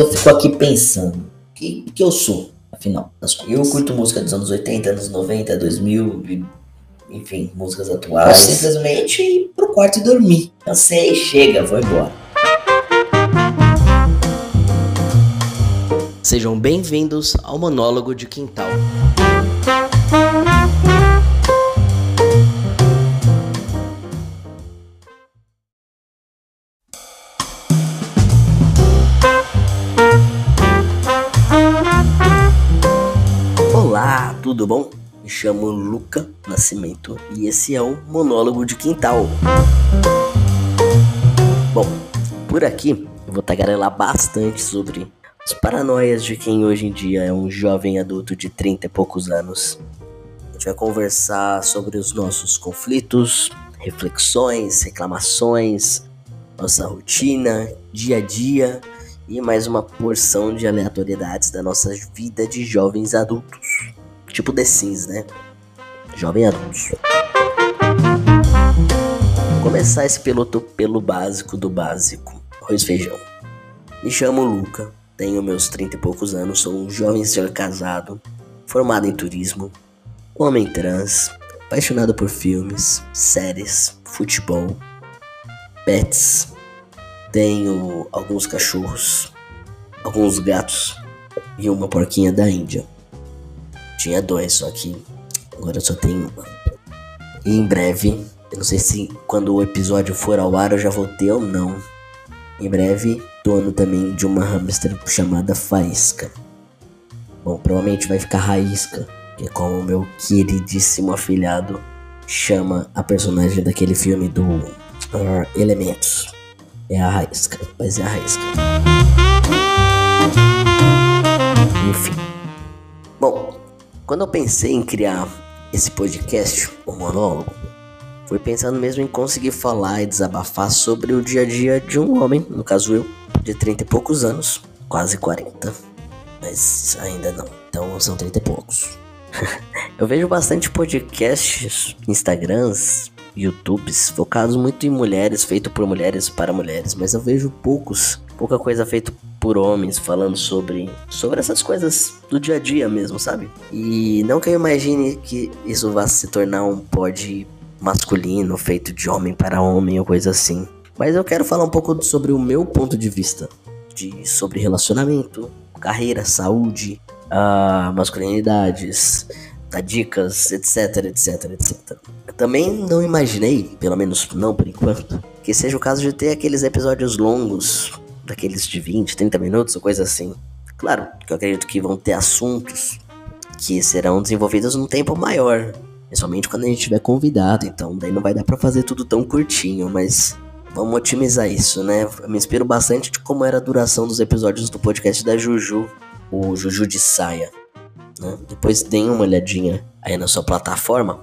eu fico aqui pensando, o que, que eu sou, afinal? Eu curto música dos anos 80, anos 90, 2000, enfim, músicas atuais. Eu simplesmente ir pro quarto e dormir. Cansei, chega, vou embora. Sejam bem-vindos ao Monólogo de Quintal. Tudo bom? Me chamo Luca Nascimento e esse é o Monólogo de Quintal. Bom, por aqui eu vou tagarelar bastante sobre as paranoias de quem hoje em dia é um jovem adulto de 30 e poucos anos. A gente vai conversar sobre os nossos conflitos, reflexões, reclamações, nossa rotina, dia a dia e mais uma porção de aleatoriedades da nossa vida de jovens adultos. Tipo The Sims, né? Jovem adultos. Vou começar esse piloto pelo básico do básico. Arroz e feijão. Me chamo Luca, tenho meus 30 e poucos anos, sou um jovem ser casado, formado em turismo, homem trans, apaixonado por filmes, séries, futebol, pets. Tenho alguns cachorros, alguns gatos e uma porquinha da Índia. Tinha dois, só que agora eu só tenho uma. E em breve, eu não sei se quando o episódio for ao ar eu já vou ter ou não. Em breve, dono também de uma hamster chamada Faísca. Bom, provavelmente vai ficar Raísca, que é como o meu queridíssimo afilhado chama a personagem daquele filme do uh, Elementos. É a Raísca, mas é a Raísca. Enfim. Bom, quando eu pensei em criar esse podcast, o monólogo, foi pensando mesmo em conseguir falar e desabafar sobre o dia a dia de um homem, no caso eu, de 30 e poucos anos, quase 40, mas ainda não, então são 30 e poucos. eu vejo bastante podcasts, Instagrams, YouTubes focados muito em mulheres, feito por mulheres para mulheres, mas eu vejo poucos, pouca coisa feita por homens falando sobre sobre essas coisas do dia a dia mesmo, sabe? E não que eu imagine que isso vá se tornar um pod masculino, feito de homem para homem ou coisa assim. Mas eu quero falar um pouco sobre o meu ponto de vista, de sobre relacionamento, carreira, saúde, uh, masculinidades, dar dicas, etc, etc, etc. Eu também não imaginei, pelo menos não por enquanto, que seja o caso de ter aqueles episódios longos, daqueles de 20, 30 minutos ou coisa assim. Claro que eu acredito que vão ter assuntos que serão desenvolvidos num tempo maior, Principalmente quando a gente tiver convidado, então daí não vai dar para fazer tudo tão curtinho, mas vamos otimizar isso, né? Eu me inspiro bastante de como era a duração dos episódios do podcast da Juju, o Juju de Saia. Né? Depois deem uma olhadinha aí na sua plataforma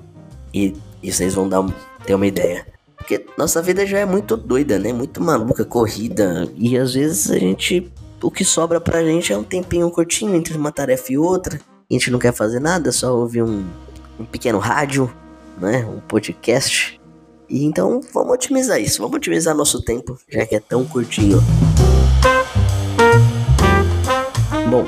e, e vocês vão dar, ter uma ideia. Porque nossa vida já é muito doida, né? Muito maluca, corrida. E às vezes a gente. O que sobra pra gente é um tempinho curtinho entre uma tarefa e outra. A gente não quer fazer nada, só ouvir um, um pequeno rádio, né? Um podcast. E então vamos otimizar isso, vamos otimizar nosso tempo, já que é tão curtinho. Bom,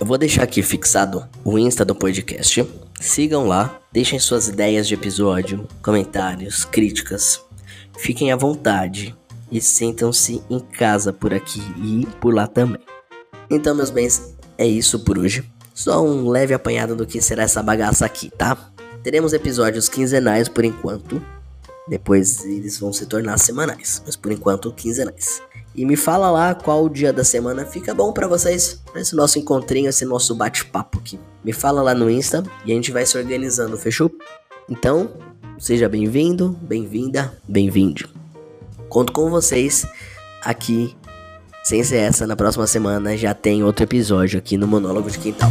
eu vou deixar aqui fixado o Insta do podcast. Sigam lá, deixem suas ideias de episódio, comentários, críticas. Fiquem à vontade e sentam-se em casa por aqui e por lá também. Então, meus bens, é isso por hoje. Só um leve apanhado do que será essa bagaça aqui, tá? Teremos episódios quinzenais por enquanto. Depois eles vão se tornar semanais, mas por enquanto quinzenais. E me fala lá qual dia da semana fica bom para vocês, esse nosso encontrinho, esse nosso bate-papo aqui. Me fala lá no Insta e a gente vai se organizando, fechou? Então, seja bem-vindo, bem-vinda, bem-vinde. Conto com vocês aqui sem ser essa, na próxima semana já tem outro episódio aqui no Monólogo de Quintal.